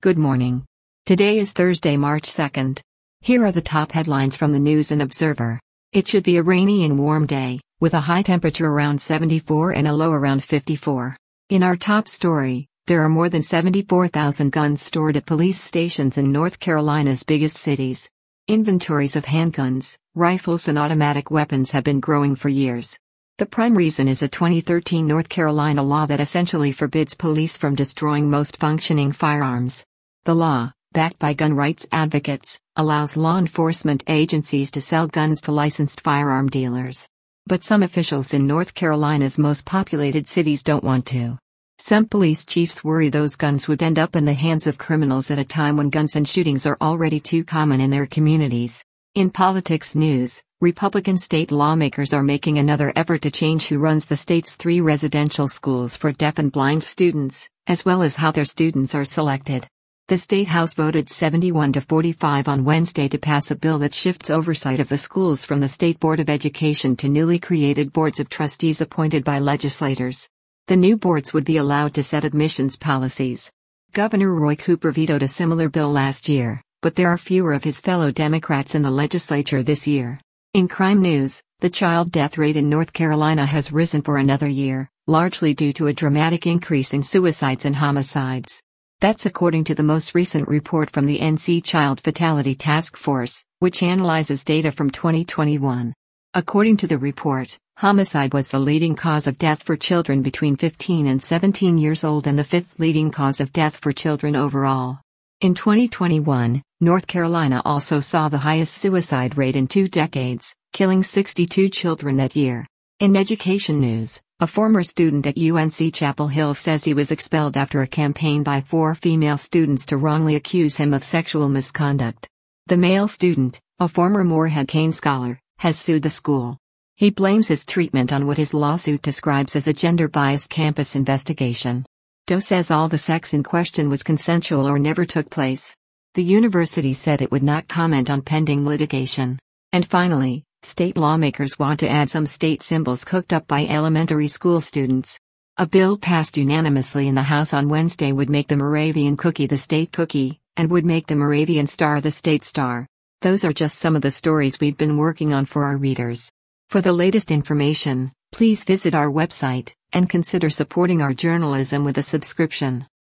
Good morning. Today is Thursday, March 2nd. Here are the top headlines from the News and Observer. It should be a rainy and warm day, with a high temperature around 74 and a low around 54. In our top story, there are more than 74,000 guns stored at police stations in North Carolina's biggest cities. Inventories of handguns, rifles, and automatic weapons have been growing for years. The prime reason is a 2013 North Carolina law that essentially forbids police from destroying most functioning firearms. The law, backed by gun rights advocates, allows law enforcement agencies to sell guns to licensed firearm dealers. But some officials in North Carolina's most populated cities don't want to. Some police chiefs worry those guns would end up in the hands of criminals at a time when guns and shootings are already too common in their communities. In politics news, Republican state lawmakers are making another effort to change who runs the state's three residential schools for deaf and blind students, as well as how their students are selected. The state house voted 71 to 45 on Wednesday to pass a bill that shifts oversight of the schools from the State Board of Education to newly created boards of trustees appointed by legislators. The new boards would be allowed to set admissions policies. Governor Roy Cooper vetoed a similar bill last year but there are fewer of his fellow Democrats in the legislature this year. In crime news, the child death rate in North Carolina has risen for another year, largely due to a dramatic increase in suicides and homicides. That's according to the most recent report from the NC Child Fatality Task Force, which analyzes data from 2021. According to the report, homicide was the leading cause of death for children between 15 and 17 years old and the fifth leading cause of death for children overall. In 2021, North Carolina also saw the highest suicide rate in two decades, killing 62 children that year. In education news, a former student at UNC Chapel Hill says he was expelled after a campaign by four female students to wrongly accuse him of sexual misconduct. The male student, a former Morehead-Cain scholar, has sued the school. He blames his treatment on what his lawsuit describes as a gender biased campus investigation. Doe says all the sex in question was consensual or never took place. The university said it would not comment on pending litigation. And finally, state lawmakers want to add some state symbols cooked up by elementary school students. A bill passed unanimously in the House on Wednesday would make the Moravian cookie the state cookie, and would make the Moravian star the state star. Those are just some of the stories we've been working on for our readers. For the latest information, please visit our website and consider supporting our journalism with a subscription.